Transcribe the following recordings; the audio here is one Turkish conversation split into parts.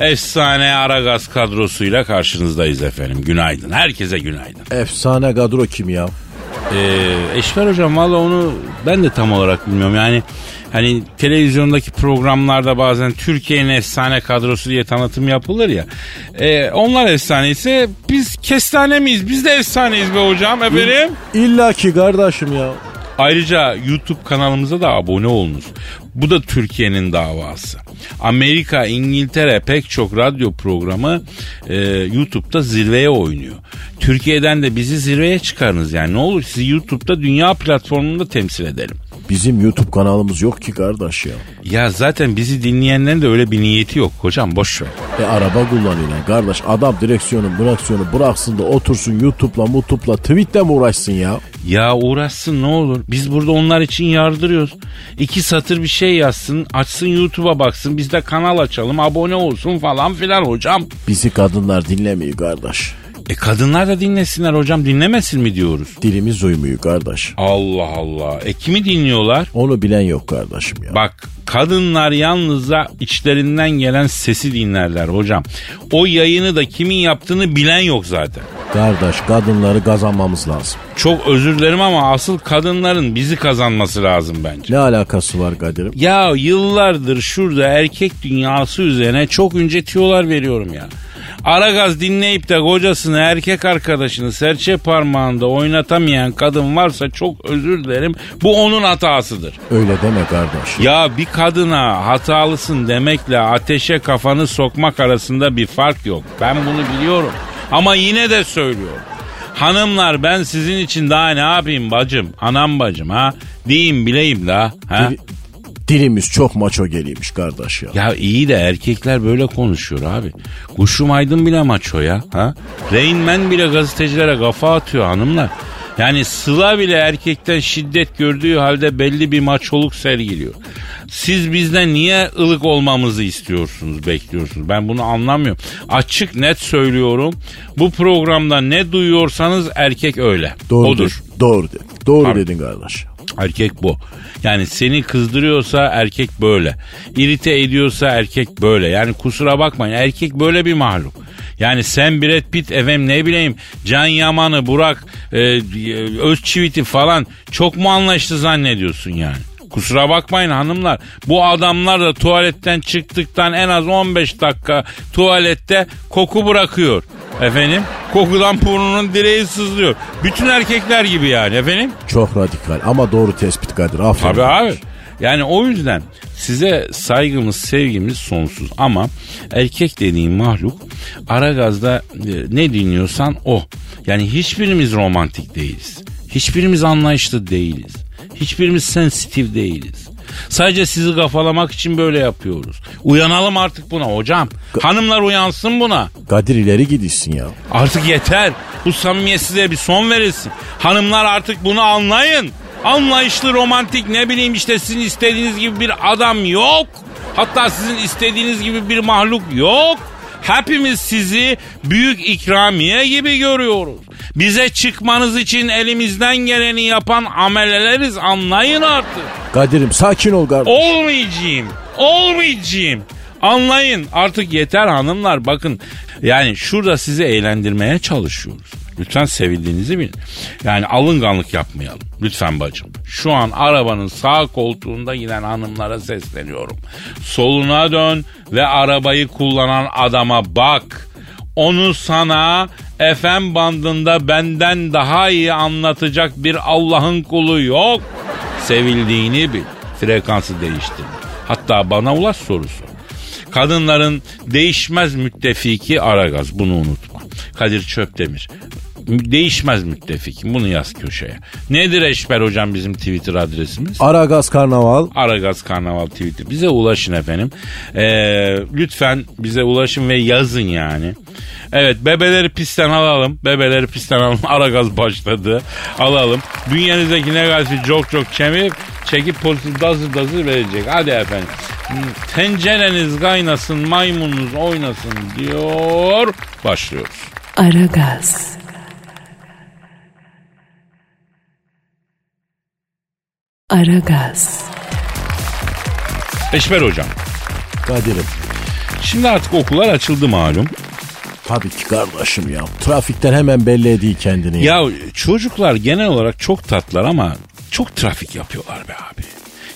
efsane Aragaz kadrosuyla karşınızdayız efendim. Günaydın, herkese günaydın. Efsane kadro kim ya? Ee, Eşver hocam valla onu ben de tam olarak bilmiyorum. Yani hani televizyondaki programlarda bazen Türkiye'nin efsane kadrosu diye tanıtım yapılır ya. Ee, onlar efsane ise biz kestane miyiz? Biz de efsaneyiz be hocam efendim. İlla ki kardeşim ya. Ayrıca YouTube kanalımıza da abone olunuz. Bu da Türkiye'nin davası. Amerika, İngiltere pek çok radyo programı e, YouTube'da zirveye oynuyor. Türkiye'den de bizi zirveye çıkarınız yani ne olur sizi YouTube'da dünya platformunda temsil edelim. Bizim YouTube kanalımız yok ki kardeş ya. Ya zaten bizi dinleyenlerin de öyle bir niyeti yok hocam boş ver. E araba kullanıyorlar kardeş. Adam direksiyonu bıraksiyonu bıraksın da otursun YouTube'la mutupla tweetle mi uğraşsın ya? Ya uğraşsın ne olur. Biz burada onlar için yardırıyoruz. İki satır bir şey yazsın, açsın YouTube'a baksın, biz de kanal açalım, abone olsun falan filan hocam. Bizi kadınlar dinlemiyor kardeş. E kadınlar da dinlesinler hocam dinlemesin mi diyoruz? Dilimiz uymuyor kardeş. Allah Allah. E kimi dinliyorlar? Onu bilen yok kardeşim ya. Bak kadınlar yalnızca içlerinden gelen sesi dinlerler hocam. O yayını da kimin yaptığını bilen yok zaten. Kardeş kadınları kazanmamız lazım. Çok özür dilerim ama asıl kadınların bizi kazanması lazım bence. Ne alakası var Kadir'im? Ya yıllardır şurada erkek dünyası üzerine çok önce tiyolar veriyorum ya. Aragaz dinleyip de kocasını erkek arkadaşını serçe parmağında oynatamayan kadın varsa çok özür dilerim. Bu onun hatasıdır. Öyle deme kardeş. Ya bir kadına hatalısın demekle ateşe kafanı sokmak arasında bir fark yok. Ben bunu biliyorum. Ama yine de söylüyorum. Hanımlar ben sizin için daha ne yapayım bacım, anam bacım ha? Diyeyim bileyim da. Ha? Dil- dilimiz çok maço geliyormuş kardeş ya. Ya iyi de erkekler böyle konuşuyor abi. Kuşum Aydın bile maço ya. Ha? Rain Man bile gazetecilere kafa atıyor hanımlar. Yani Sıla bile erkekten şiddet gördüğü halde belli bir maçoluk sergiliyor. Siz bizden niye ılık olmamızı istiyorsunuz, bekliyorsunuz? Ben bunu anlamıyorum. Açık net söylüyorum. Bu programda ne duyuyorsanız erkek öyle. Doğru Odur. dedin. Doğru dedin. Doğru Tabii. dedin kardeş. Erkek bu. Yani seni kızdırıyorsa erkek böyle. İrite ediyorsa erkek böyle. Yani kusura bakmayın erkek böyle bir mahluk. Yani sen Brad Pitt efendim ne bileyim Can Yaman'ı Burak e, Özçivit'i falan çok mu anlaştı zannediyorsun yani? Kusura bakmayın hanımlar. Bu adamlar da tuvaletten çıktıktan en az 15 dakika tuvalette koku bırakıyor. Efendim? Kokudan burnunun direği sızlıyor. Bütün erkekler gibi yani efendim. Çok radikal ama doğru tespit Kadir. Aferin. Tabii abi. Yani o yüzden size saygımız, sevgimiz sonsuz. Ama erkek dediğin mahluk Aragaz'da e, ne dinliyorsan o. Yani hiçbirimiz romantik değiliz. Hiçbirimiz anlayışlı değiliz. Hiçbirimiz sensitif değiliz. Sadece sizi kafalamak için böyle yapıyoruz. Uyanalım artık buna hocam. Hanımlar uyansın buna. Kadir ileri gidiyorsun ya. Artık yeter. Bu samimiyetsizliğe bir son verilsin. Hanımlar artık bunu anlayın. Anlayışlı, romantik ne bileyim işte sizin istediğiniz gibi bir adam yok. Hatta sizin istediğiniz gibi bir mahluk yok. Hepimiz sizi büyük ikramiye gibi görüyoruz. Bize çıkmanız için elimizden geleni yapan ameleleriz anlayın artık. Kadir'im sakin ol kardeş. Olmayacağım. Olmayacağım. Anlayın artık yeter hanımlar bakın yani şurada sizi eğlendirmeye çalışıyoruz. Lütfen sevildiğinizi bilin. Yani alınganlık yapmayalım. Lütfen bacım. Şu an arabanın sağ koltuğunda giden hanımlara sesleniyorum. Soluna dön ve arabayı kullanan adama bak. Onu sana FM bandında benden daha iyi anlatacak bir Allah'ın kulu yok. Sevildiğini bil. Frekansı değiştirme. Hatta bana ulaş sorusu. Kadınların değişmez müttefiki Aragaz. Bunu unutma. Kadir Çöptemir. Değişmez müttefik. Bunu yaz köşeye. Nedir Eşber hocam bizim Twitter adresimiz? Aragaz Karnaval. Aragaz Karnaval Twitter. Bize ulaşın efendim. Ee, lütfen bize ulaşın ve yazın yani. Evet bebeleri pistten alalım. Bebeleri pistten alalım. Aragaz başladı. Alalım. Bünyenizdeki negatifi çok çok çemir çekip pozitif dazır dazır verecek. Hadi efendim. Tencereniz kaynasın, maymununuz oynasın diyor. Başlıyoruz. Aragaz. Aragaz. Eşber hocam. Kadir'im. Şimdi artık okullar açıldı malum. Tabii ki kardeşim ya. Trafikten hemen belli ediyor kendini. Ya çocuklar genel olarak çok tatlılar ama çok trafik yapıyorlar be abi.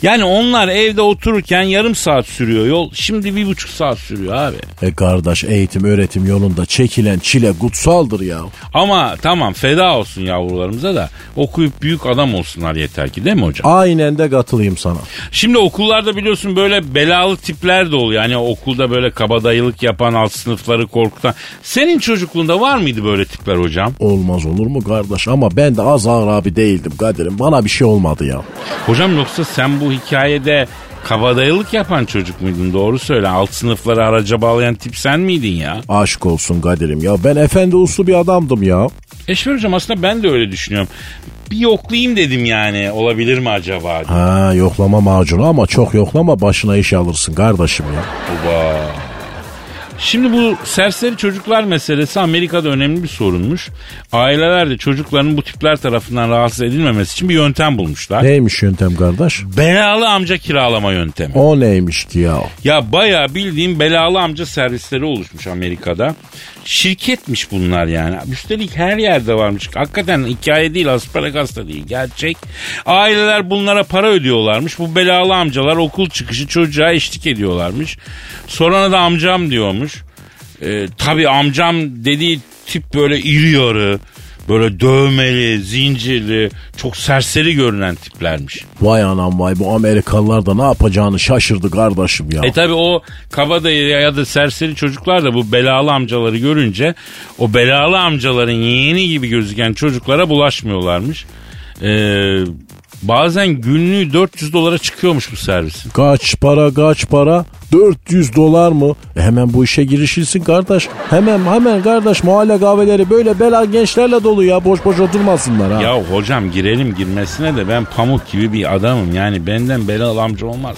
Yani onlar evde otururken yarım saat sürüyor yol. Şimdi bir buçuk saat sürüyor abi. E kardeş eğitim öğretim yolunda çekilen çile kutsaldır ya. Ama tamam feda olsun yavrularımıza da okuyup büyük adam olsunlar yeter ki değil mi hocam? Aynen de katılayım sana. Şimdi okullarda biliyorsun böyle belalı tipler de oluyor. Yani okulda böyle kabadayılık yapan alt sınıfları korkutan. Senin çocukluğunda var mıydı böyle tipler hocam? Olmaz olur mu kardeş ama ben de az ağır abi değildim Kadir'im. Bana bir şey olmadı ya. Hocam yoksa sen bu hikayede kabadayılık yapan çocuk muydun? Doğru söyle. Alt sınıfları araca bağlayan tip sen miydin ya? Aşk olsun Kadir'im ya. Ben efendi uslu bir adamdım ya. Eşver hocam aslında ben de öyle düşünüyorum. Bir yoklayayım dedim yani. Olabilir mi acaba? Ha yoklama macunu ama çok yoklama başına iş alırsın kardeşim ya. Oba. Şimdi bu serseri çocuklar meselesi Amerika'da önemli bir sorunmuş. Aileler de çocukların bu tipler tarafından rahatsız edilmemesi için bir yöntem bulmuşlar. Neymiş yöntem kardeş? Belalı amca kiralama yöntemi. O neymiş ki ya? Ya bayağı bildiğim belalı amca servisleri oluşmuş Amerika'da. Şirketmiş bunlar yani. Üstelik her yerde varmış. Hakikaten hikaye değil, asparagas da değil. Gerçek. Aileler bunlara para ödüyorlarmış. Bu belalı amcalar okul çıkışı çocuğa eşlik ediyorlarmış. Sorana da amcam diyormuş. Ee, tabii amcam dediği tip böyle iri yarı, böyle dövmeli, zincirli, çok serseri görünen tiplermiş. Vay anam vay bu Amerikalılar da ne yapacağını şaşırdı kardeşim ya. E tabi o kabadayı ya da serseri çocuklar da bu belalı amcaları görünce o belalı amcaların yeğeni gibi gözüken çocuklara bulaşmıyorlarmış. Ee, bazen günlüğü 400 dolara çıkıyormuş bu servisin. Kaç para kaç para? 400 dolar mı? E hemen bu işe girişilsin kardeş. Hemen hemen kardeş mahalle kahveleri böyle bela gençlerle dolu ya. Boş boş oturmasınlar ha. Ya hocam girelim girmesine de ben pamuk gibi bir adamım. Yani benden belalı amca olmaz.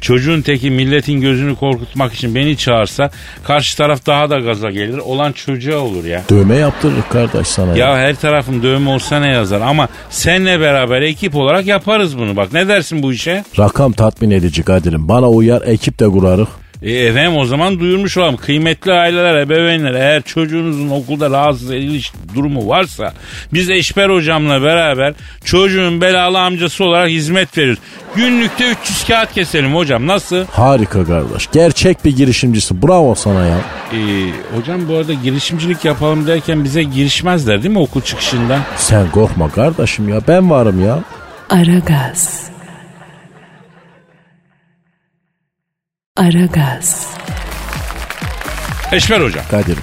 Çocuğun teki milletin gözünü korkutmak için beni çağırsa karşı taraf daha da gaza gelir. Olan çocuğa olur ya. Dövme yaptırır kardeş sana ya. Ya her tarafım dövme olsa ne yazar ama senle beraber ekip olarak yaparız bunu. Bak ne dersin bu işe? Rakam tatmin edici Kadir'im. Bana uyar ekip de kurarız. E, efendim o zaman duyurmuş olalım. Kıymetli aileler, ebeveynler eğer çocuğunuzun okulda rahatsız ediliş durumu varsa biz Eşber hocamla beraber çocuğun belalı amcası olarak hizmet veriyoruz. Günlükte 300 kağıt keselim hocam nasıl? Harika kardeş. Gerçek bir girişimcisin. Bravo sana ya. E, hocam bu arada girişimcilik yapalım derken bize girişmezler değil mi okul çıkışında? Sen korkma kardeşim ya. Ben varım ya. Aragaz. Aragaz. Eşber hocam Kadir'im.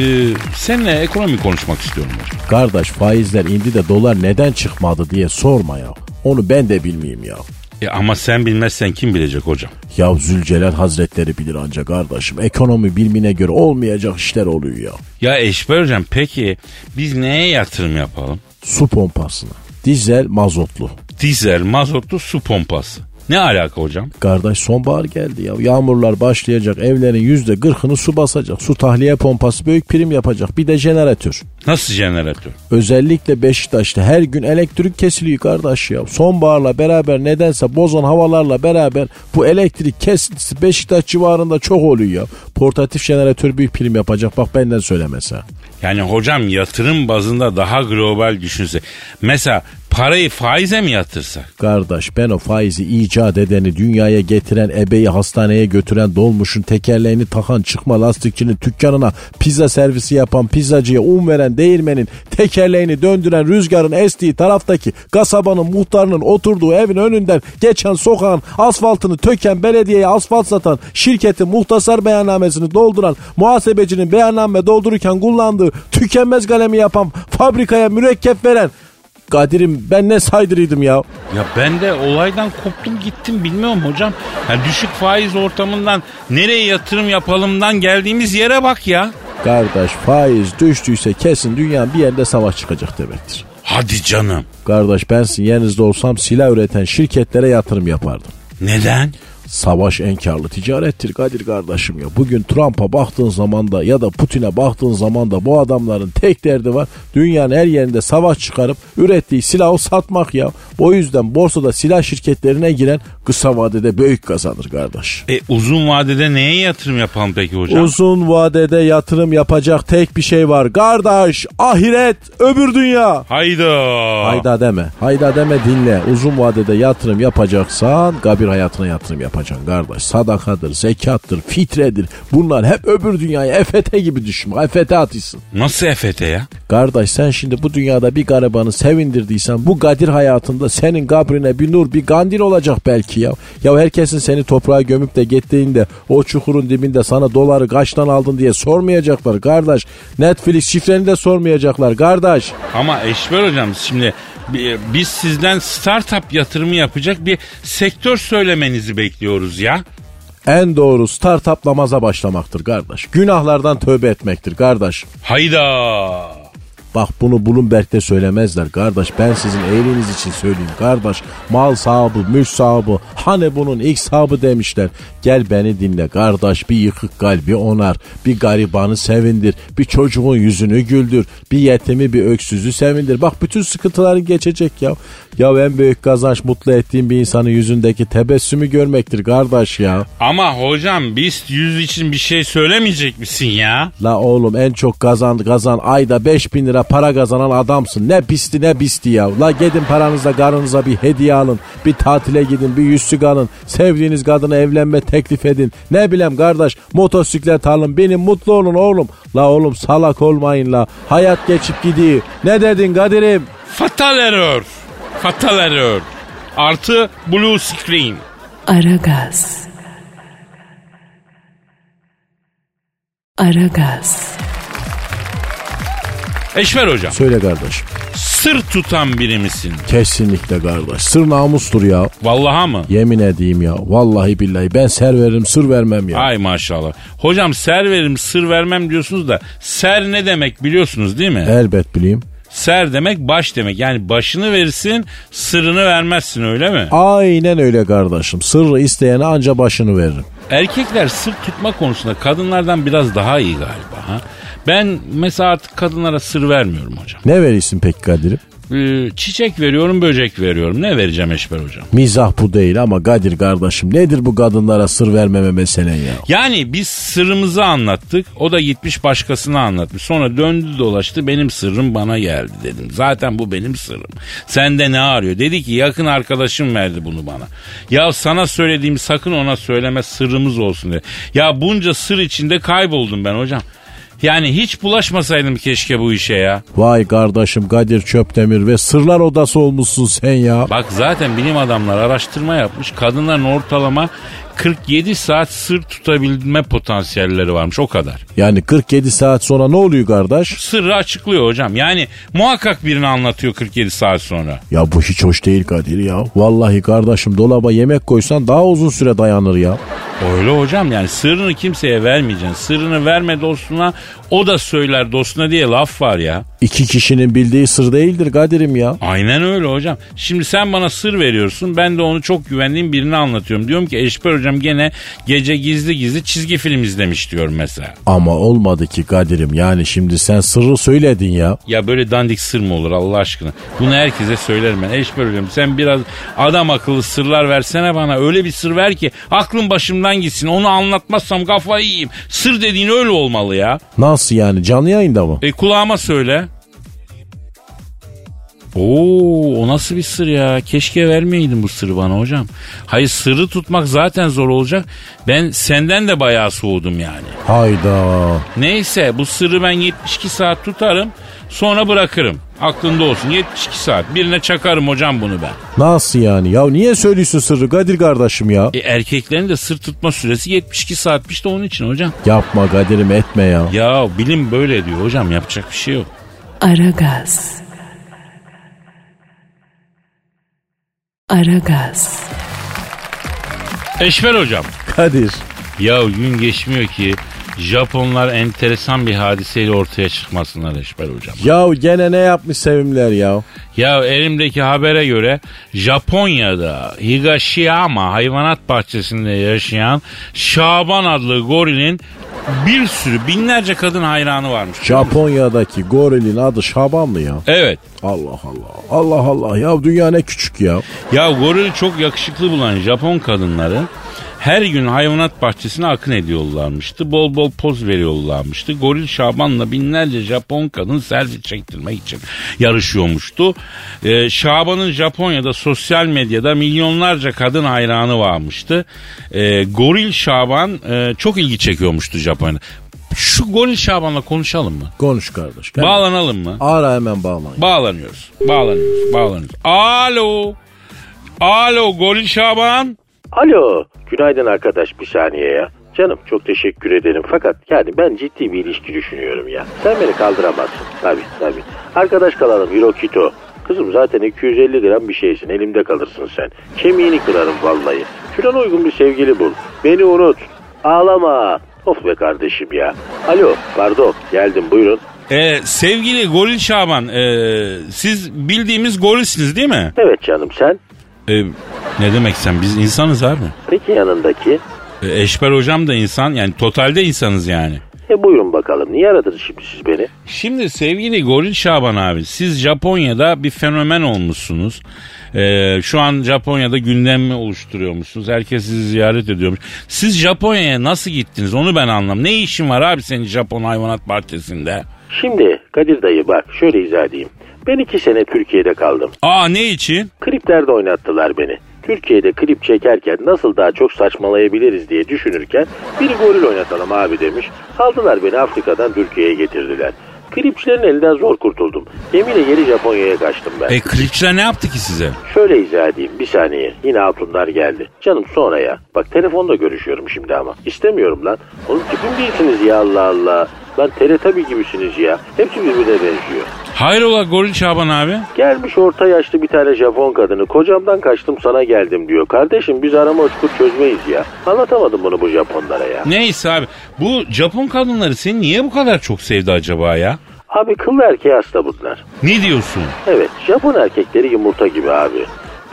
e, seninle ekonomi konuşmak istiyorum hocam. Kardeş faizler indi de dolar neden çıkmadı diye sorma ya. Onu ben de bilmeyeyim ya. E, ama sen bilmezsen kim bilecek hocam? Ya Zülcelal Hazretleri bilir ancak kardeşim. Ekonomi bilmine göre olmayacak işler oluyor ya. Ya Eşber hocam peki biz neye yatırım yapalım? Su pompasına. Dizel mazotlu. Dizel, mazotlu su pompası. Ne alaka hocam? Kardeş sonbahar geldi ya. Yağmurlar başlayacak. Evlerin yüzde kırkını su basacak. Su tahliye pompası büyük prim yapacak. Bir de jeneratör. Nasıl jeneratör? Özellikle Beşiktaş'ta her gün elektrik kesiliyor kardeş ya. Sonbaharla beraber nedense bozan havalarla beraber bu elektrik kesintisi Beşiktaş civarında çok oluyor ya. Portatif jeneratör büyük prim yapacak bak benden söylemese. Yani hocam yatırım bazında daha global düşünse. Mesela parayı faize mi yatırsak? Kardeş ben o faizi icat edeni, dünyaya getiren, ebeyi hastaneye götüren, dolmuşun tekerleğini takan, çıkma lastikçinin dükkanına pizza servisi yapan, pizzacıya un veren, değirmenin tekerleğini döndüren, rüzgarın estiği taraftaki kasabanın muhtarının oturduğu evin önünden geçen sokağın asfaltını töken, belediyeye asfalt satan, şirketin muhtasar beyannamesini dolduran, muhasebecinin beyanname doldururken kullandığı tükenmez kalemi yapan, fabrikaya mürekkep veren, Kadir'im ben ne saydırıydım ya. Ya ben de olaydan koptum gittim bilmiyorum hocam. Ya düşük faiz ortamından nereye yatırım yapalımdan geldiğimiz yere bak ya. Kardeş faiz düştüyse kesin dünyanın bir yerinde savaş çıkacak demektir. Hadi canım. Kardeş ben sizin yerinizde olsam silah üreten şirketlere yatırım yapardım. Neden? Savaş en karlı ticarettir Kadir kardeşim ya. Bugün Trump'a baktığın zaman da ya da Putin'e baktığın zaman da bu adamların tek derdi var. Dünyanın her yerinde savaş çıkarıp ürettiği silahı satmak ya. O yüzden borsada silah şirketlerine giren kısa vadede büyük kazanır kardeş. E uzun vadede neye yatırım yapalım peki hocam? Uzun vadede yatırım yapacak tek bir şey var. Kardeş ahiret öbür dünya. Hayda. Hayda deme. Hayda deme dinle. Uzun vadede yatırım yapacaksan kabir hayatına yatırım yapacaksın kardeş. Sadakadır, zekattır, fitredir. Bunlar hep öbür dünyayı EFT gibi düşün. EFT atıyorsun. Nasıl EFT ya? Kardeş sen şimdi bu dünyada bir garibanı sevindirdiysen bu kadir hayatında senin kabrine bir nur bir gandil olacak belki ya. Ya herkesin seni toprağa gömüp de gittiğinde o çukurun dibinde sana doları kaçtan aldın diye sormayacaklar kardeş. Netflix şifreni de sormayacaklar kardeş. Ama Eşber hocam şimdi biz sizden startup yatırımı yapacak bir sektör söylemenizi bekliyoruz ya. En doğru startup namaza başlamaktır kardeş. Günahlardan tövbe etmektir kardeş. Hayda. Bak bunu Bloomberg'de söylemezler kardeş. Ben sizin iyiliğiniz için söyleyeyim kardeş. Mal sahibi, mülk sahibi, hani bunun ilk sahibi demişler. Gel beni dinle kardeş. Bir yıkık kalbi onar. Bir garibanı sevindir. Bir çocuğun yüzünü güldür. Bir yetimi, bir öksüzü sevindir. Bak bütün sıkıntıların geçecek ya. Ya en büyük kazanç mutlu ettiğim bir insanın yüzündeki tebessümü görmektir kardeş ya. Ama hocam biz yüz için bir şey söylemeyecek misin ya? La oğlum en çok kazan kazan ayda 5000 lira para kazanan adamsın. Ne pisti ne bisti ya. La gidin paranızla karınıza bir hediye alın. Bir tatile gidin bir yüzsük alın. Sevdiğiniz kadına evlenme teklif edin. Ne bileyim kardeş motosiklet alın. Benim mutlu olun oğlum. La oğlum salak olmayın la. Hayat geçip gidiyor. Ne dedin Kadir'im? Fatal error. Fatal error. Artı blue screen. Aragaz. Aragaz. Eşver hocam. Söyle kardeş. Sır tutan biri misin? Kesinlikle kardeş. Sır namustur ya. Vallaha mı? Yemin edeyim ya. Vallahi billahi ben ser veririm sır vermem ya. Ay maşallah. Hocam ser veririm sır vermem diyorsunuz da ser ne demek biliyorsunuz değil mi? Elbet bileyim. Ser demek baş demek. Yani başını verirsin sırrını vermezsin öyle mi? Aynen öyle kardeşim. Sırrı isteyene anca başını veririm. Erkekler sır tutma konusunda kadınlardan biraz daha iyi galiba. Ha? Ben mesela artık kadınlara sır vermiyorum hocam. Ne verirsin peki Kadir'im? Ee, çiçek veriyorum, böcek veriyorum. Ne vereceğim Eşber hocam? Mizah bu değil ama Kadir kardeşim nedir bu kadınlara sır vermeme meselen ya? Yani biz sırrımızı anlattık. O da gitmiş başkasına anlatmış. Sonra döndü dolaştı benim sırrım bana geldi dedim. Zaten bu benim sırrım. Sende ne arıyor? Dedi ki yakın arkadaşım verdi bunu bana. Ya sana söylediğim sakın ona söyleme sırrımız olsun dedi. Ya bunca sır içinde kayboldum ben hocam. Yani hiç bulaşmasaydım keşke bu işe ya. Vay kardeşim Kadir Çöptemir ve sırlar odası olmuşsun sen ya. Bak zaten bilim adamlar araştırma yapmış. Kadınların ortalama 47 saat sır tutabilme potansiyelleri varmış o kadar. Yani 47 saat sonra ne oluyor kardeş? Sırrı açıklıyor hocam. Yani muhakkak birini anlatıyor 47 saat sonra. Ya bu hiç hoş değil Kadir ya. Vallahi kardeşim dolaba yemek koysan daha uzun süre dayanır ya. Öyle hocam yani sırrını kimseye vermeyeceksin. Sırrını verme dostuna o da söyler dostuna diye laf var ya. İki kişinin bildiği sır değildir Kadir'im ya. Aynen öyle hocam. Şimdi sen bana sır veriyorsun. Ben de onu çok güvendiğim birine anlatıyorum. Diyorum ki Eşber hocam gene gece gizli gizli çizgi film izlemiş diyorum mesela. Ama olmadı ki Kadir'im yani şimdi sen sırrı söyledin ya. Ya böyle dandik sır mı olur Allah aşkına? Bunu herkese söylerim ben. Eşber hocam sen biraz adam akıllı sırlar versene bana. Öyle bir sır ver ki aklım başımdan gitsin. Onu anlatmazsam kafayı yiyeyim. Sır dediğin öyle olmalı ya. Nasıl yani canlı yayında mı? E kulağıma söyle. Oo, o nasıl bir sır ya? Keşke vermeyeydin bu sırrı bana hocam. Hayır sırrı tutmak zaten zor olacak. Ben senden de bayağı soğudum yani. Hayda. Neyse bu sırrı ben 72 saat tutarım. Sonra bırakırım. Aklında olsun 72 saat. Birine çakarım hocam bunu ben. Nasıl yani? Ya niye söylüyorsun sırrı Kadir kardeşim ya? E, erkeklerin de sır tutma süresi 72 saatmiş de onun için hocam. Yapma Kadir'im etme ya. Ya bilim böyle diyor hocam yapacak bir şey yok. Aragaz. Aragaz. Eşver hocam. Kadir. Ya gün geçmiyor ki Japonlar enteresan bir hadiseyle ortaya çıkmasınlar Eşber hocam. Ya gene ne yapmış sevimler ya? Ya elimdeki habere göre Japonya'da Higashiyama hayvanat bahçesinde yaşayan Şaban adlı gorilin bir sürü binlerce kadın hayranı varmış. Japonya'daki gorilin adı Şaban mı ya? Evet. Allah Allah. Allah Allah ya dünya ne küçük ya. Ya gorili çok yakışıklı bulan Japon kadınları her gün hayvanat bahçesine akın ediyorlarmıştı. Bol bol poz veriyorlarmıştı. Goril Şaban'la binlerce Japon kadın selfie çektirmek için yarışıyormuştu. Ee, Şaban'ın Japonya'da sosyal medyada milyonlarca kadın hayranı varmıştı. Ee, Goril Şaban e, çok ilgi çekiyormuştu Japonya'da. Şu Goril Şaban'la konuşalım mı? Konuş kardeş. Gel. Bağlanalım mı? Ara hemen bağlan. Bağlanıyoruz. Bağlanıyoruz. Bağlanıyoruz. Alo. Alo Goril Şaban. Alo, günaydın arkadaş bir saniye ya. Canım çok teşekkür ederim fakat yani ben ciddi bir ilişki düşünüyorum ya. Sen beni kaldıramazsın. Tabii tabii. Arkadaş kalalım Hirokito. Kızım zaten 250 gram bir şeysin elimde kalırsın sen. Kemiğini kırarım vallahi. Şuradan uygun bir sevgili bul. Beni unut. Ağlama. Of be kardeşim ya. Alo pardon geldim buyurun. Ee, sevgili Goril Şaban ee, siz bildiğimiz gorilsiniz değil mi? Evet canım sen. Ee, ne demek sen biz insanız abi. Peki yanındaki? Ee, Eşber hocam da insan yani totalde insanız yani. E buyurun bakalım niye aradınız şimdi siz beni? Şimdi sevgili Goril Şaban abi siz Japonya'da bir fenomen olmuşsunuz. Ee, şu an Japonya'da gündemi oluşturuyormuşsunuz. Herkes sizi ziyaret ediyormuş. Siz Japonya'ya nasıl gittiniz onu ben anlam. Ne işin var abi senin Japon hayvanat bahçesinde? Şimdi Kadir dayı bak şöyle izah edeyim. Ben iki sene Türkiye'de kaldım. Aa ne için? Kliplerde oynattılar beni. Türkiye'de klip çekerken nasıl daha çok saçmalayabiliriz diye düşünürken bir goril oynatalım abi demiş. Aldılar beni Afrika'dan Türkiye'ye getirdiler. Klipçilerin elinden zor kurtuldum. Gemiyle geri Japonya'ya kaçtım ben. E klipçiler ne yaptı ki size? Şöyle izah edeyim bir saniye. Yine hatunlar geldi. Canım sonra ya. Bak telefonda görüşüyorum şimdi ama. İstemiyorum lan. Oğlum tipim değilsiniz ya Allah Allah. Lan teletabi gibisiniz ya. Hepsi birbirine benziyor. Hayrola Goril Şaban abi? Gelmiş orta yaşlı bir tane Japon kadını. Kocamdan kaçtım sana geldim diyor. Kardeşim biz arama uçkur çözmeyiz ya. Anlatamadım bunu bu Japonlara ya. Neyse abi bu Japon kadınları seni niye bu kadar çok sevdi acaba ya? Abi kıllı erkeği hasta bunlar. Ne diyorsun? Evet Japon erkekleri yumurta gibi abi.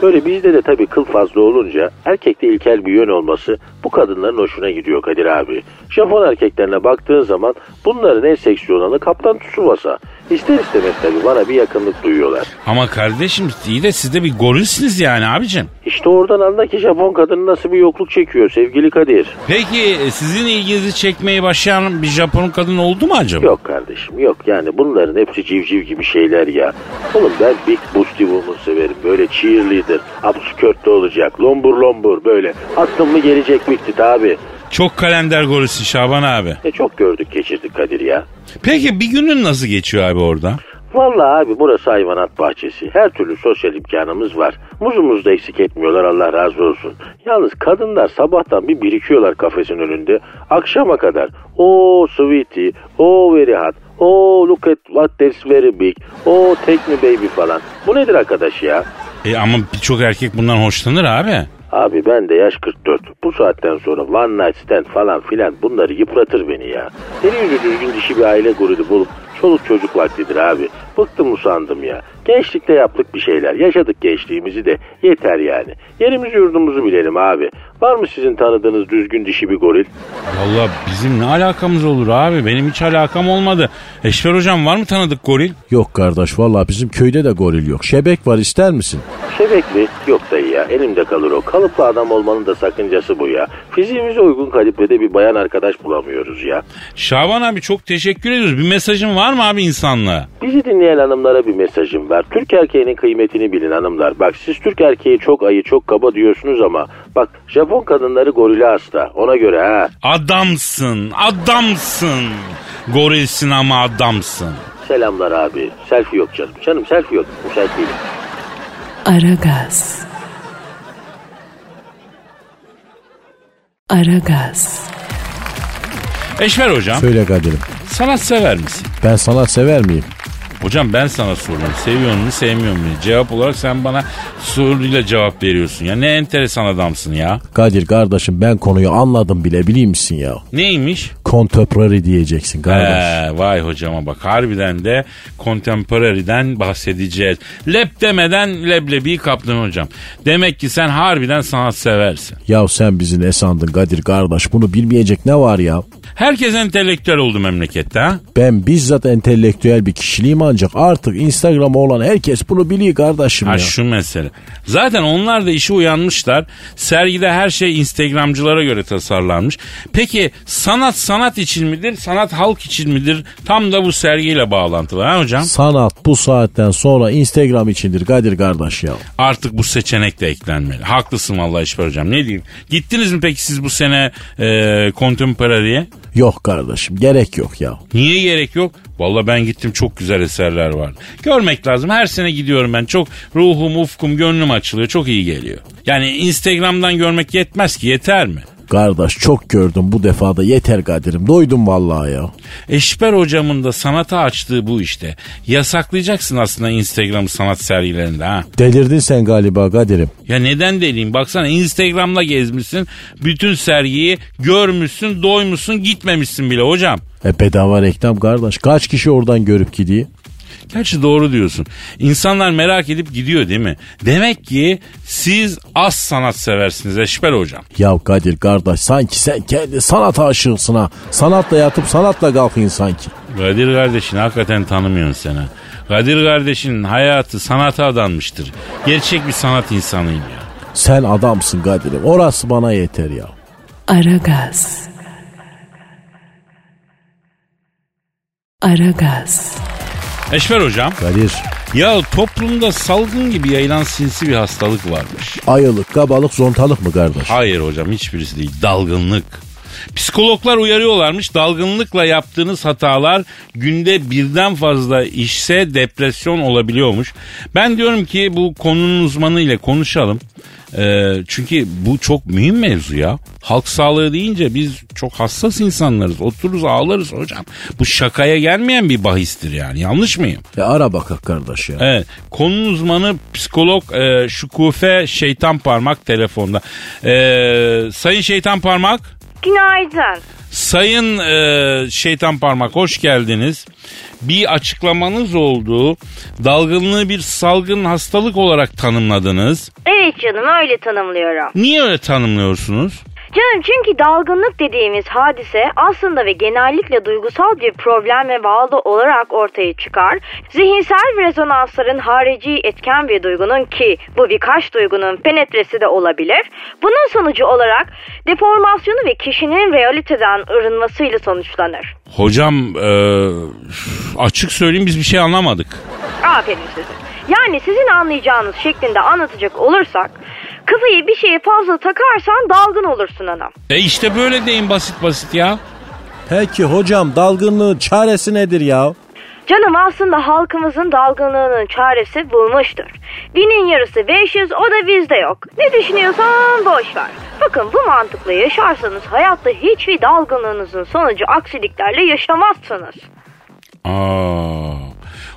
Böyle bizde de tabii kıl fazla olunca erkekte ilkel bir yön olması bu kadınların hoşuna gidiyor Kadir abi. Japon erkeklerine baktığın zaman bunların en seksi olanı Kaptan Tsubasa. İster istemez tabii bana bir yakınlık duyuyorlar. Ama kardeşim iyi de siz de bir gorilsiniz yani abicim. İşte oradan anla ki Japon kadını nasıl bir yokluk çekiyor sevgili Kadir. Peki e, sizin ilginizi çekmeye başlayan bir Japon kadın oldu mu acaba? Yok kardeşim yok yani bunların hepsi civciv gibi şeyler ya. Oğlum ben Big Boosty Woman severim böyle cheerleader, abskörtte olacak, lombur lombur böyle. Attın mı gelecek Big abi. Çok kalender gorilsin Şaban abi. E çok gördük geçirdik Kadir ya. Peki bir günün nasıl geçiyor abi orada? Vallahi abi burası hayvanat bahçesi. Her türlü sosyal imkanımız var. Muzumuzu da eksik etmiyorlar Allah razı olsun. Yalnız kadınlar sabahtan bir birikiyorlar kafesin önünde. Akşama kadar. Oh sweetie, oh very hot, oh look at what that's very big, oh take me baby falan. Bu nedir arkadaş ya? E ama birçok erkek bundan hoşlanır abi. Abi ben de yaş 44. Bu saatten sonra one night stand falan filan bunları yıpratır beni ya. Senin yüzü düzgün dişi bir aile grubu bulup çoluk çocuk vaktidir abi. Bıktım usandım ya. Gençlikte yaptık bir şeyler. Yaşadık gençliğimizi de. Yeter yani. Yerimizi yurdumuzu bilelim abi. Var mı sizin tanıdığınız düzgün dişi bir goril? Valla bizim ne alakamız olur abi? Benim hiç alakam olmadı. Eşver hocam var mı tanıdık goril? Yok kardeş vallahi bizim köyde de goril yok. Şebek var ister misin? Şebek mi? Yok dayı ya. Elimde kalır o. Kalıplı adam olmanın da sakıncası bu ya. Fiziğimize uygun kalibrede bir bayan arkadaş bulamıyoruz ya. Şaban abi çok teşekkür ediyoruz. Bir mesajın var mı abi insanlığa? Bizi dinleyen hanımlara bir mesajım var. Türk erkeğinin kıymetini bilin hanımlar. Bak siz Türk erkeği çok ayı çok kaba diyorsunuz ama bak Japon kadınları gorile hasta. Ona göre ha. Adamsın, adamsın. Gorilsin ama adamsın. Selamlar abi. Selfie yok canım. Canım selfie yok. Müsait değilim. Aragaz. Aragaz. Eşver hocam, Söyle Kadir'im. Sanat sever misin? Ben sanat sever miyim? Hocam ben sana soruyorum. Seviyor musun, sevmiyor musun? Cevap olarak sen bana soruyla cevap veriyorsun. Ya ne enteresan adamsın ya. Kadir kardeşim ben konuyu anladım bile biliyor musun ya? Neymiş? Contemporary diyeceksin kardeş. Ee, vay hocama bak harbiden de contemporary'den bahsedeceğiz. Lep demeden leblebiyi kaptın hocam. Demek ki sen harbiden sanat seversin. Ya sen bizi ne sandın Kadir kardeş bunu bilmeyecek ne var ya? Herkes entelektüel oldu memlekette ha? Ben bizzat entelektüel bir kişiliğim ancak artık Instagram olan herkes bunu biliyor kardeşim Ha ya. şu mesele. Zaten onlar da işe uyanmışlar. Sergide her şey Instagramcılara göre tasarlanmış. Peki sanat sanat için midir? Sanat halk için midir? Tam da bu sergiyle bağlantılı ha hocam? Sanat bu saatten sonra Instagram içindir Kadir kardeş ya. Artık bu seçenek de eklenmeli. Haklısın vallahi İşber hocam. Ne diyeyim? Gittiniz mi peki siz bu sene e, Contemporary'e? Yok kardeşim gerek yok ya. Niye gerek yok? Vallahi ben gittim çok güzel eserler var. Görmek lazım. Her sene gidiyorum ben. Çok ruhum, ufkum, gönlüm açılıyor. Çok iyi geliyor. Yani Instagram'dan görmek yetmez ki. Yeter mi? Kardeş çok gördüm bu defada yeter Kadir'im doydum vallahi ya. Eşber hocamın da sanata açtığı bu işte. Yasaklayacaksın aslında Instagram sanat sergilerinde ha. Delirdin sen galiba Kadir'im. Ya neden deliyim? Baksana Instagram'da gezmişsin. Bütün sergiyi görmüşsün, doymuşsun, gitmemişsin bile hocam. E bedava reklam kardeş kaç kişi oradan görüp gidiyor? Gerçi doğru diyorsun. İnsanlar merak edip gidiyor değil mi? Demek ki siz az sanat seversiniz Eşber hocam. Ya Kadir kardeş sanki sen kendi sanat aşığısın ha. Sanatla yatıp sanatla kalkın sanki. Kadir kardeşini hakikaten tanımıyorsun sen ha. Kadir kardeşinin hayatı sanata adanmıştır. Gerçek bir sanat insanıyım ya. Sen adamsın Kadir'im orası bana yeter ya. Aragaz. Aragaz. Eşber hocam. Kadir Ya toplumda salgın gibi yayılan sinsi bir hastalık varmış. ayılık kabalık zontalık mı kardeş? Hayır hocam hiçbirisi değil. Dalgınlık. Psikologlar uyarıyorlarmış dalgınlıkla yaptığınız hatalar günde birden fazla işse depresyon olabiliyormuş. Ben diyorum ki bu konunun uzmanı ile konuşalım. Ee, çünkü bu çok mühim mevzu ya. Halk sağlığı deyince biz çok hassas insanlarız. Otururuz ağlarız hocam. Bu şakaya gelmeyen bir bahistir yani. Yanlış mıyım? Ya ara bakak kardeş ya. Evet. Konunun uzmanı psikolog e, Şükufe Şeytan Parmak telefonda. E, Sayın Şeytan Parmak. Günaydın. Sayın e, Şeytan Parmak hoş geldiniz. Bir açıklamanız oldu. Dalgınlığı bir salgın hastalık olarak tanımladınız. Evet canım öyle tanımlıyorum. Niye öyle tanımlıyorsunuz? Canım çünkü dalgınlık dediğimiz hadise aslında ve genellikle duygusal bir problem ve bağlı olarak ortaya çıkar. Zihinsel rezonansların harici etken bir duygunun ki bu birkaç duygunun penetresi de olabilir. Bunun sonucu olarak deformasyonu ve kişinin realiteden arınmasıyla sonuçlanır. Hocam e, açık söyleyeyim biz bir şey anlamadık. Aferin size. Yani sizin anlayacağınız şeklinde anlatacak olursak kafayı bir şeye fazla takarsan dalgın olursun anam. E işte böyle deyin basit basit ya. Peki hocam dalgınlığın çaresi nedir ya? Canım aslında halkımızın dalgınlığının çaresi bulmuştur. Binin yarısı 500 o da bizde yok. Ne düşünüyorsan boş ver. Bakın bu mantıkla yaşarsanız hayatta hiçbir dalgınlığınızın sonucu aksiliklerle yaşamazsınız. Aa.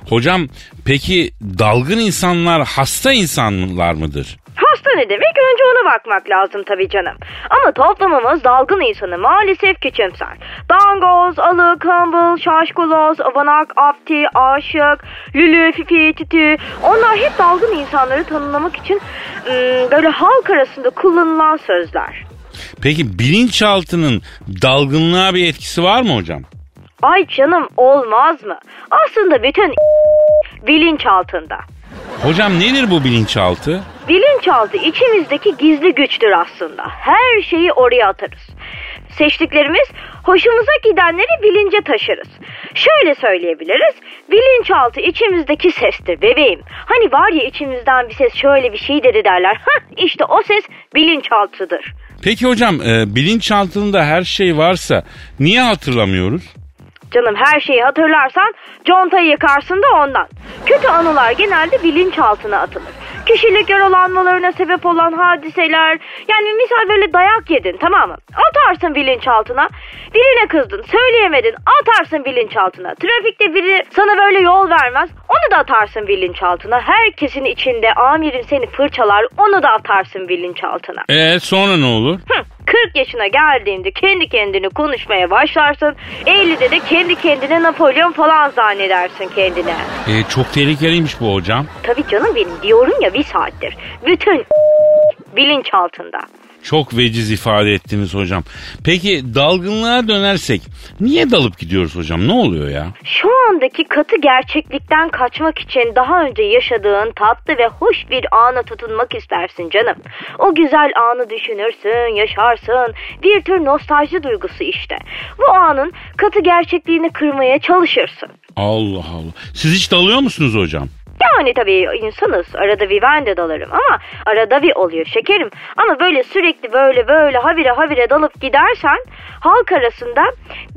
Hocam peki dalgın insanlar hasta insanlar mıdır? Ne demek? Önce ona bakmak lazım tabii canım. Ama toplumumuz dalgın insanı maalesef küçümser. Dangoz, alık, humble, şaşkuloz, avanak, apti, aşık, lülü, fifi, tütü. Onlar hep dalgın insanları tanımlamak için ım, böyle halk arasında kullanılan sözler. Peki bilinçaltının dalgınlığa bir etkisi var mı hocam? Ay canım olmaz mı? Aslında bütün bilinç altında. Hocam nedir bu bilinçaltı? Bilinçaltı içimizdeki gizli güçtür aslında. Her şeyi oraya atarız. Seçtiklerimiz hoşumuza gidenleri bilince taşırız. Şöyle söyleyebiliriz. Bilinçaltı içimizdeki sestir bebeğim. Hani var ya içimizden bir ses şöyle bir şey dedi derler. Hah işte o ses bilinçaltıdır. Peki hocam e, bilinçaltında her şey varsa niye hatırlamıyoruz? Canım her şeyi hatırlarsan contayı yıkarsın da ondan. Kötü anılar genelde bilinçaltına atılır. Kişilik yaralanmalarına sebep olan hadiseler. Yani misal böyle dayak yedin tamam mı? Atarsın bilinçaltına. Birine kızdın söyleyemedin atarsın bilinçaltına. Trafikte biri sana böyle yol vermez onu da atarsın bilinçaltına. Herkesin içinde amirin seni fırçalar onu da atarsın bilinçaltına. E sonra ne olur? Hı, 40 yaşına geldiğinde kendi kendini konuşmaya başlarsın. 50'de de kendi kendine Napolyon falan zannedersin kendine. E, çok tehlikeliymiş bu hocam. Tabii canım benim diyorum ya bir saattir. Bütün bilinç altında. Çok veciz ifade ettiniz hocam. Peki dalgınlığa dönersek niye dalıp gidiyoruz hocam? Ne oluyor ya? Şu andaki katı gerçeklikten kaçmak için daha önce yaşadığın tatlı ve hoş bir ana tutunmak istersin canım. O güzel anı düşünürsün, yaşarsın. Bir tür nostalji duygusu işte. Bu anın katı gerçekliğini kırmaya çalışırsın. Allah Allah. Siz hiç dalıyor musunuz hocam? Yani tabii insanız. Arada bir ben de dalarım ama arada bir oluyor şekerim. Ama böyle sürekli böyle böyle habire habire dalıp gidersen halk arasında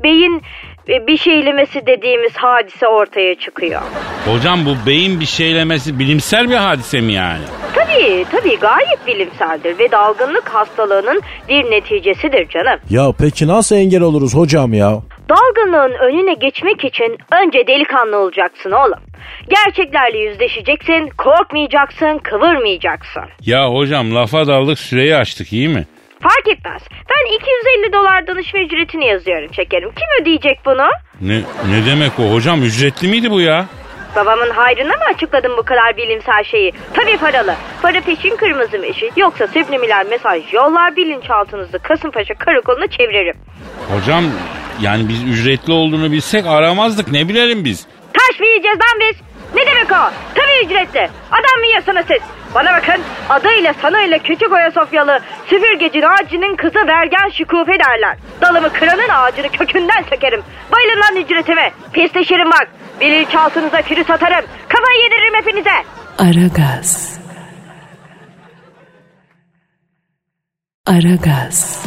beyin e, bir şeylemesi dediğimiz hadise ortaya çıkıyor. Hocam bu beyin bir şeylemesi bilimsel bir hadise mi yani? Tabii tabii gayet bilimseldir ve dalgınlık hastalığının bir neticesidir canım. Ya peki nasıl engel oluruz hocam ya? Dalgınlığın önüne geçmek için önce delikanlı olacaksın oğlum. Gerçeklerle yüzleşeceksin, korkmayacaksın, kıvırmayacaksın. Ya hocam lafa daldık süreyi açtık iyi mi? Fark etmez. Ben 250 dolar danışma ücretini yazıyorum şekerim. Kim ödeyecek bunu? Ne, ne demek o hocam ücretli miydi bu ya? Babamın hayrına mı açıkladım bu kadar bilimsel şeyi? Tabii paralı. Para peşin kırmızı meşin. Yoksa subliminal mesaj yollar bilinçaltınızı Kasımpaşa karakoluna çeviririm. Hocam yani biz ücretli olduğunu bilsek aramazdık ne bilelim biz. Taş mı yiyeceğiz lan biz? Ne demek o? Tabii ücretli. Adam mı yiyorsunuz siz? Bana bakın adıyla sanıyla küçük Ayasofyalı süpürgeci Naci'nin kızı Vergen Şikufe derler. Dalımı kıranın ağacını kökünden sökerim. Bayılın lan ücretime. Pisleşirim bak. Bilinçaltınıza virüs atarım. Kafayı yediririm hepinize. Aragaz. Aragaz.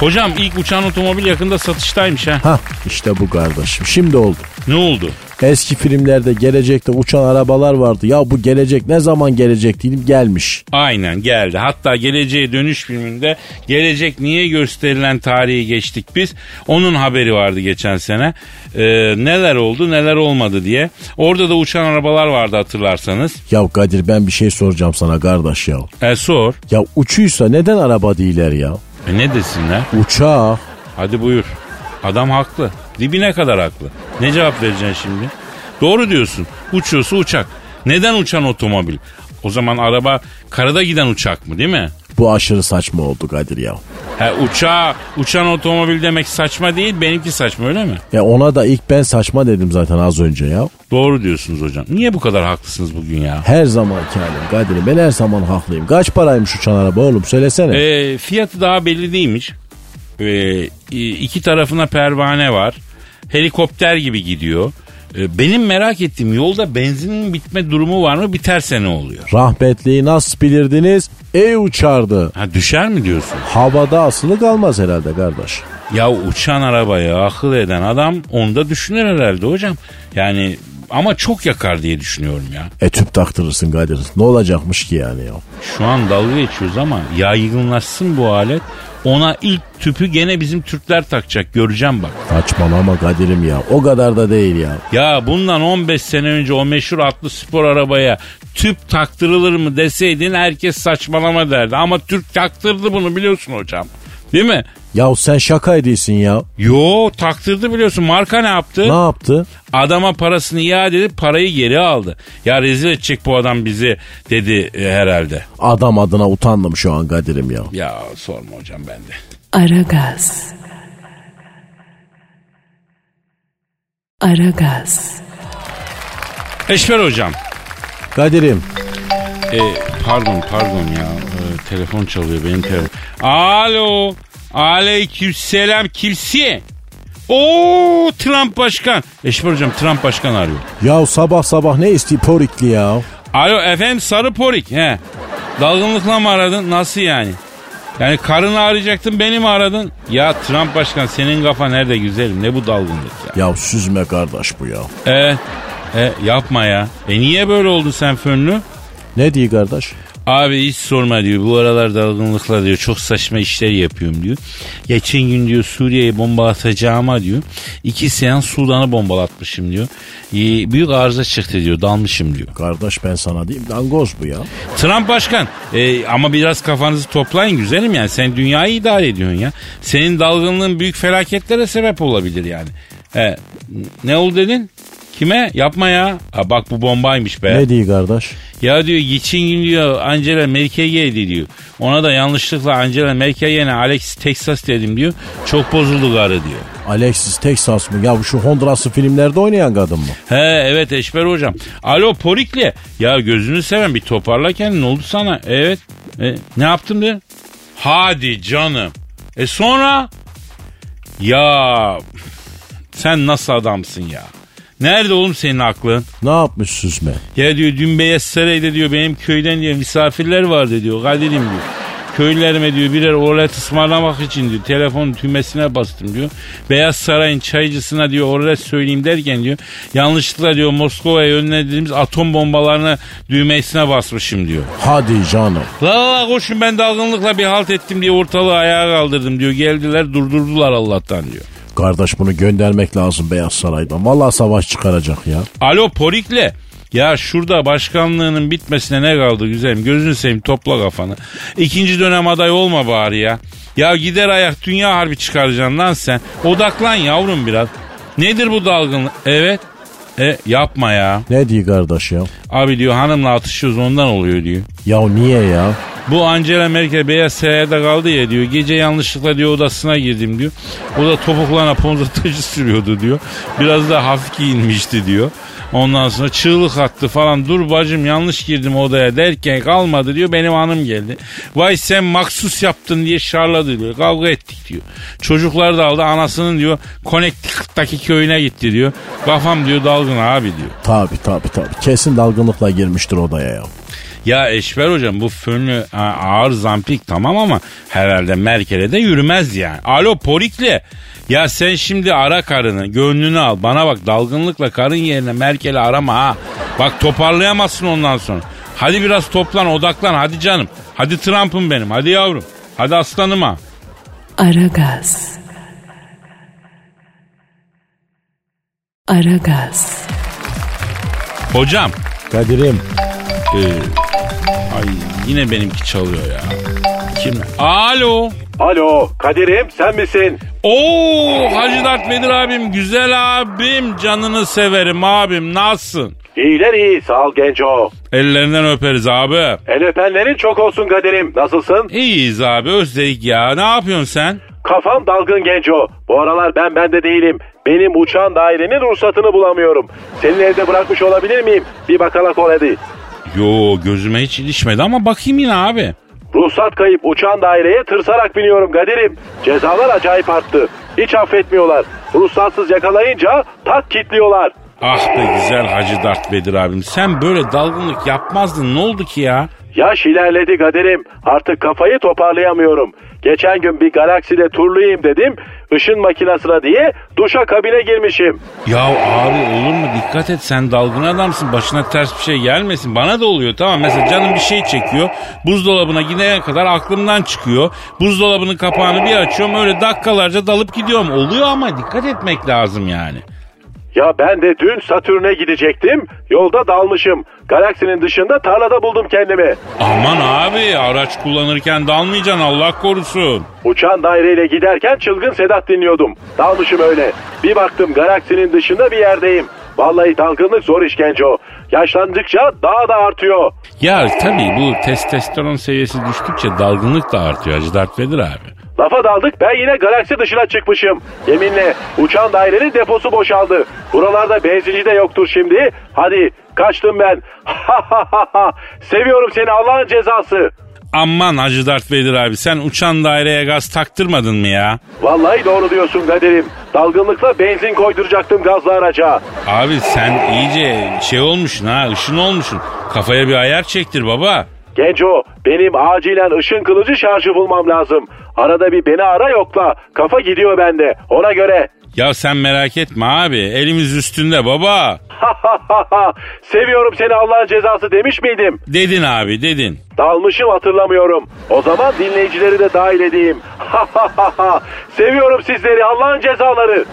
Hocam ilk uçan otomobil yakında satıştaymış ha. Hah işte bu kardeşim şimdi oldu. Ne oldu? Eski filmlerde gelecekte uçan arabalar vardı. Ya bu gelecek ne zaman gelecek dedim gelmiş. Aynen geldi. Hatta Geleceğe Dönüş filminde gelecek niye gösterilen tarihi geçtik biz. Onun haberi vardı geçen sene. Ee, neler oldu neler olmadı diye. Orada da uçan arabalar vardı hatırlarsanız. Ya Kadir ben bir şey soracağım sana kardeş ya. E sor. Ya uçuysa neden araba değiller ya? E ne desinler? Uçağı. Hadi buyur. Adam haklı. Dibine kadar haklı. Ne cevap vereceksin şimdi? Doğru diyorsun. Uçuyorsa uçak. Neden uçan otomobil? O zaman araba karada giden uçak mı değil mi? Bu aşırı saçma oldu Kadir ya. He uçağa uçan otomobil demek saçma değil benimki saçma öyle mi? Ya ona da ilk ben saçma dedim zaten az önce ya. Doğru diyorsunuz hocam. Niye bu kadar haklısınız bugün ya? Her zaman halim Kadir'im ben her zaman haklıyım. Kaç paraymış uçan araba oğlum söylesene. E, fiyatı daha belli değilmiş. E, iki tarafına pervane var. Helikopter gibi gidiyor. E, benim merak ettiğim yolda benzinin bitme durumu var mı? Biterse ne oluyor? Rahmetliyi nasıl bilirdiniz? Ey uçardı. Ha düşer mi diyorsun? Havada asılı kalmaz herhalde kardeş. Ya uçan arabayı akıl eden adam onu da düşünür herhalde hocam. Yani ama çok yakar diye düşünüyorum ya. E tüp taktırırsın Kadir. Ne olacakmış ki yani ya? Şu an dalga geçiyoruz ama yaygınlaşsın bu alet. Ona ilk tüpü gene bizim Türkler takacak göreceğim bak. Saçmalama Kadir'im ya. O kadar da değil ya. Ya bundan 15 sene önce o meşhur atlı spor arabaya tüp taktırılır mı deseydin herkes saçmalama derdi. Ama Türk taktırdı bunu biliyorsun hocam. Değil mi? Ya sen şaka ediyorsun ya. Yo taktırdı biliyorsun. Marka ne yaptı? Ne yaptı? Adama parasını iade edip parayı geri aldı. Ya rezil edecek bu adam bizi dedi e, herhalde. Adam adına utandım şu an Kadir'im ya. Ya sorma hocam ben de. Aragaz. Aragaz. Eşver hocam. Kadir'im E, pardon pardon ya. E, telefon çalıyor benim telefon. Alo. Aleykümselam kimsi? Oo Trump başkan. Eşber hocam Trump başkan arıyor. ya sabah sabah ne isti porikli ya. Alo efendim sarı porik. He. Dalgınlıkla mı aradın? Nasıl yani? Yani karını arayacaktın beni mi aradın? Ya Trump başkan senin kafa nerede güzelim? Ne bu dalgınlık ya? Ya süzme kardeş bu ya. E, e yapma ya. E niye böyle oldun sen fönlü? Ne diyor kardeş? Abi hiç sorma diyor. Bu aralar dalgınlıkla diyor çok saçma işler yapıyorum diyor. Geçen gün diyor Suriye'yi bombalatacağıma diyor. iki seans Sudan'ı bombalatmışım diyor. Ee, büyük arıza çıktı diyor. Dalmışım diyor. Kardeş ben sana diyeyim dangoz bu ya. Trump başkan e, ama biraz kafanızı toplayın güzelim yani. Sen dünyayı idare ediyorsun ya. Senin dalgınlığın büyük felaketlere sebep olabilir yani. E, ne oldu dedin? Kime? Yapma ya. Ha, bak bu bombaymış be. Ne diyor kardeş? Ya diyor geçen diyor Angela Merkel'e diyor. Ona da yanlışlıkla Angela Merkel yerine Alex Texas dedim diyor. Çok bozuldu karı diyor. Alexis Texas mı? Ya bu şu Honduraslı filmlerde oynayan kadın mı? He evet Eşber hocam. Alo Porikli. Ya gözünü seven bir toparla kendini ne oldu sana? Evet. E, ne yaptım diyor. Hadi canım. E sonra? Ya sen nasıl adamsın ya? Nerede oğlum senin aklın? Ne yapmış süzme? Ya diyor dün Beyaz Saray'da diyor benim köyden diyor misafirler vardı diyor. Kadir'im diyor. Köylülerime diyor birer oralet ısmarlamak için diyor telefon tümesine bastım diyor. Beyaz Saray'ın çaycısına diyor oralet söyleyeyim derken diyor yanlışlıkla diyor Moskova'ya yönlendirdiğimiz atom bombalarını düğmesine basmışım diyor. Hadi canım. La la la koşun ben dalgınlıkla bir halt ettim diye ortalığı ayağa kaldırdım diyor. Geldiler durdurdular Allah'tan diyor. Kardeş bunu göndermek lazım Beyaz Saray'dan. Vallahi savaş çıkaracak ya. Alo Porikle. Ya şurada başkanlığının bitmesine ne kaldı güzelim? Gözünü seveyim topla kafanı. İkinci dönem aday olma bari ya. Ya gider ayak dünya harbi çıkaracaksın lan sen. Odaklan yavrum biraz. Nedir bu dalgınlık? Evet. E yapma ya. Ne diyor kardeş ya? Abi diyor hanımla atışıyoruz ondan oluyor diyor. Ya niye ya? Bu Angela Merkel beyaz sarayda kaldı ya diyor. Gece yanlışlıkla diyor odasına girdim diyor. O da topuklarına ponzatacı sürüyordu diyor. Biraz da hafif giyinmişti diyor. Ondan sonra çığlık attı falan. Dur bacım yanlış girdim odaya derken kalmadı diyor. Benim hanım geldi. Vay sen maksus yaptın diye şarladı diyor. Kavga ettik diyor. Çocuklar da aldı anasının diyor Connecticut'taki köyüne gitti diyor. Kafam diyor dalgın abi diyor. Tabi tabi tabi. Kesin dalgınlıkla girmiştir odaya ya. Ya Eşber hocam bu fönlü ağır zampik tamam ama herhalde Merkel'e de yürümez yani. Alo Porikli. Ya sen şimdi ara karını gönlünü al. Bana bak dalgınlıkla karın yerine Merkel'i arama ha. Bak toparlayamazsın ondan sonra. Hadi biraz toplan odaklan hadi canım. Hadi Trump'ım benim hadi yavrum. Hadi aslanım ha. Aragaz. Aragaz. Hocam. Kadir'im e, ay yine benimki çalıyor ya. Kim? Alo. Alo Kadir'im sen misin? Oo Hacı Dert Vedir abim güzel abim canını severim abim nasılsın? İyiler iyi sağ ol genco. Ellerinden öperiz abi. El öpenlerin çok olsun Kadir'im. Nasılsın? İyiyiz abi özledik ya ne yapıyorsun sen? Kafam dalgın genco. Bu aralar ben bende değilim. Benim uçağın dairenin ruhsatını bulamıyorum. Senin evde bırakmış olabilir miyim? Bir bakalak ol hadi. Yo gözüme hiç ilişmedi ama bakayım yine abi. Ruhsat kayıp uçağın daireye tırsarak biniyorum Kadir'im. Cezalar acayip arttı. Hiç affetmiyorlar. Ruhsatsız yakalayınca tak kitliyorlar. Ah be güzel Hacı Dert Vedir abim sen böyle dalgınlık yapmazdın ne oldu ki ya? Yaş ilerledi Kadir'im. Artık kafayı toparlayamıyorum. Geçen gün bir galakside turlayayım dedim. Işın makinesine diye duşa kabine girmişim. Ya abi olur mu dikkat et sen dalgın adamsın başına ters bir şey gelmesin bana da oluyor tamam mesela canım bir şey çekiyor buzdolabına gidene kadar aklımdan çıkıyor buzdolabının kapağını bir açıyorum öyle dakikalarca dalıp gidiyorum oluyor ama dikkat etmek lazım yani. Ya ben de dün Satürn'e gidecektim. Yolda dalmışım. Galaksinin dışında tarlada buldum kendimi. Aman abi araç kullanırken dalmayacaksın Allah korusun. Uçan daireyle giderken çılgın Sedat dinliyordum. Dalmışım öyle. Bir baktım galaksinin dışında bir yerdeyim. Vallahi dalgınlık zor işkence o. Yaşlandıkça daha da artıyor. Ya tabii bu testosteron seviyesi düştükçe dalgınlık da artıyor Hacı Dert Vedir abi. Lafa daldık ben yine galaksi dışına çıkmışım. Yeminle uçan dairenin deposu boşaldı. Buralarda benzinci de yoktur şimdi. Hadi kaçtım ben. Seviyorum seni Allah'ın cezası. Aman Hacı Dert Vedir abi sen uçan daireye gaz taktırmadın mı ya? Vallahi doğru diyorsun Kadir'im. Dalgınlıkla benzin koyduracaktım gazlı araca. Abi sen iyice şey olmuşsun ha ışın olmuşsun. Kafaya bir ayar çektir baba. Genco benim acilen ışın kılıcı şarjı bulmam lazım. Arada bir beni ara yokla. Kafa gidiyor bende. Ona göre. Ya sen merak etme abi elimiz üstünde baba. Seviyorum seni Allah'ın cezası demiş miydim? Dedin abi dedin. Dalmışım hatırlamıyorum. O zaman dinleyicileri de dahil edeyim. Seviyorum sizleri Allah'ın cezaları.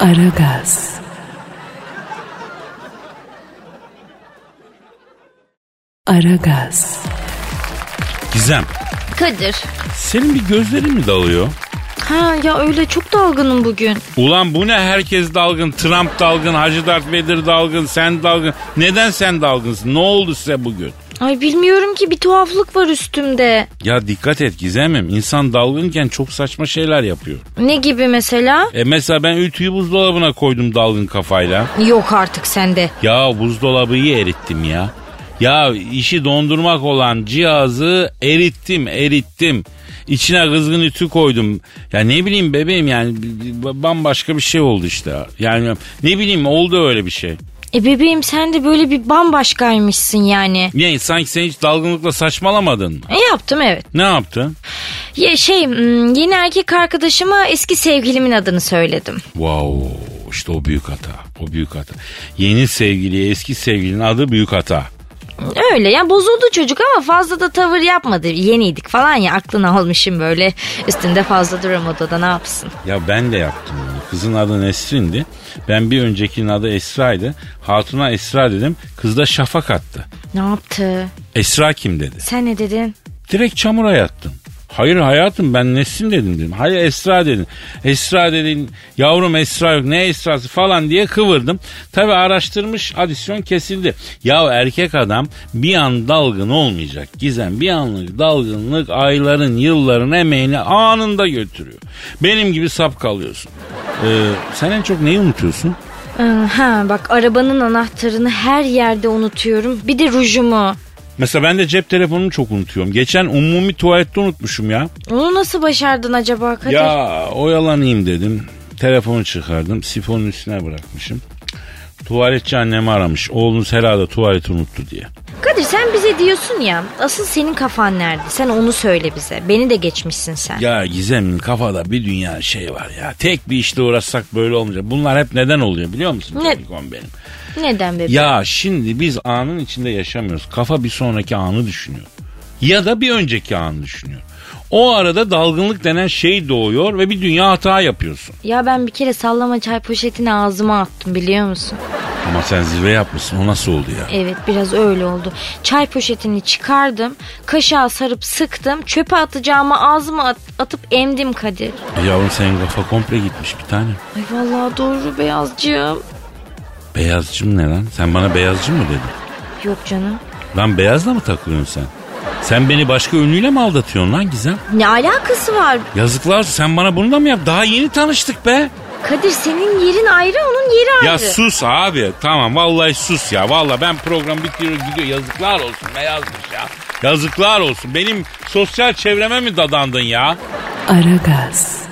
Aragaz. Aragaz. Gizem Kadir. senin bir gözlerin mi dalıyor? Ha ya öyle çok dalgınım bugün. Ulan bu ne herkes dalgın Trump dalgın Hacı Dert Vedir dalgın sen dalgın. Neden sen dalgınsın ne oldu size bugün? Ay bilmiyorum ki bir tuhaflık var üstümde. Ya dikkat et Gizem'im insan dalgınken çok saçma şeyler yapıyor. Ne gibi mesela? E mesela ben ütüyü buzdolabına koydum dalgın kafayla. Yok artık sende. Ya buzdolabıyı erittim ya. Ya işi dondurmak olan cihazı erittim erittim. İçine kızgın ütü koydum. Ya ne bileyim bebeğim yani bambaşka bir şey oldu işte. Yani ne bileyim oldu öyle bir şey. E bebeğim sen de böyle bir bambaşkaymışsın yani. Niye sanki sen hiç dalgınlıkla saçmalamadın mı? E yaptım evet. Ne yaptın? Ya şey yeni erkek arkadaşıma eski sevgilimin adını söyledim. Wow işte o büyük hata. O büyük hata. Yeni sevgiliye eski sevgilinin adı büyük hata. Öyle ya bozuldu çocuk ama fazla da tavır yapmadı. Yeniydik falan ya aklını almışım böyle. Üstünde fazla duramadı da ne yapsın. Ya ben de yaptım bunu. Kızın adı Nesrin'di. Ben bir öncekinin adı Esra'ydı. Hatuna Esra dedim. Kız da şafak attı. Ne yaptı? Esra kim dedi. Sen ne dedin? Direkt çamura yattım. Hayır hayatım ben Nesrin dedim dedim. Hayır Esra dedin. Esra dedin yavrum Esra yok ne Esrası falan diye kıvırdım. Tabi araştırmış adisyon kesildi. Ya erkek adam bir an dalgın olmayacak. Gizem bir anlık dalgınlık ayların yılların emeğini anında götürüyor. Benim gibi sap kalıyorsun. Ee, sen en çok neyi unutuyorsun? Ee, Ha bak arabanın anahtarını her yerde unutuyorum. Bir de rujumu. Mesela ben de cep telefonumu çok unutuyorum. Geçen umumi tuvalette unutmuşum ya. Onu nasıl başardın acaba Kadir? Ya oyalanayım dedim. Telefonu çıkardım. Sifonun üstüne bırakmışım. Tuvaletçi annemi aramış. Oğlunuz herhalde tuvaleti unuttu diye. Kadir sen bize diyorsun ya asıl senin kafan nerede? Sen onu söyle bize. Beni de geçmişsin sen. Ya Gizem'in kafada bir dünya şey var ya. Tek bir işle uğraşsak böyle olmayacak. Bunlar hep neden oluyor biliyor musun? Ne? Benim. Neden bebeğim? Ya şimdi biz anın içinde yaşamıyoruz. Kafa bir sonraki anı düşünüyor. Ya da bir önceki anı düşünüyor. O arada dalgınlık denen şey doğuyor ve bir dünya hata yapıyorsun. Ya ben bir kere sallama çay poşetini ağzıma attım biliyor musun? Ama sen zirve yapmışsın o nasıl oldu ya? Evet biraz öyle oldu. Çay poşetini çıkardım. Kaşığa sarıp sıktım. Çöpe atacağımı ağzıma at- atıp emdim Kadir. E yavrum senin kafa komple gitmiş bir tane. Ay vallahi doğru beyazcığım. Beyazcım ne lan? Sen bana beyazcı mı dedin? Yok canım. Lan beyazla mı takılıyorsun sen? Sen beni başka ünlüyle mi aldatıyorsun lan Gizem? Ne alakası var? Yazıklar olsun, sen bana bunu da mı yap? Daha yeni tanıştık be. Kadir senin yerin ayrı onun yeri ayrı. Ya sus abi. Tamam vallahi sus ya. Vallahi ben program bitiyor gidiyor. Yazıklar olsun beyazmış ya. Yazıklar olsun. Benim sosyal çevreme mi dadandın ya? Aragaz.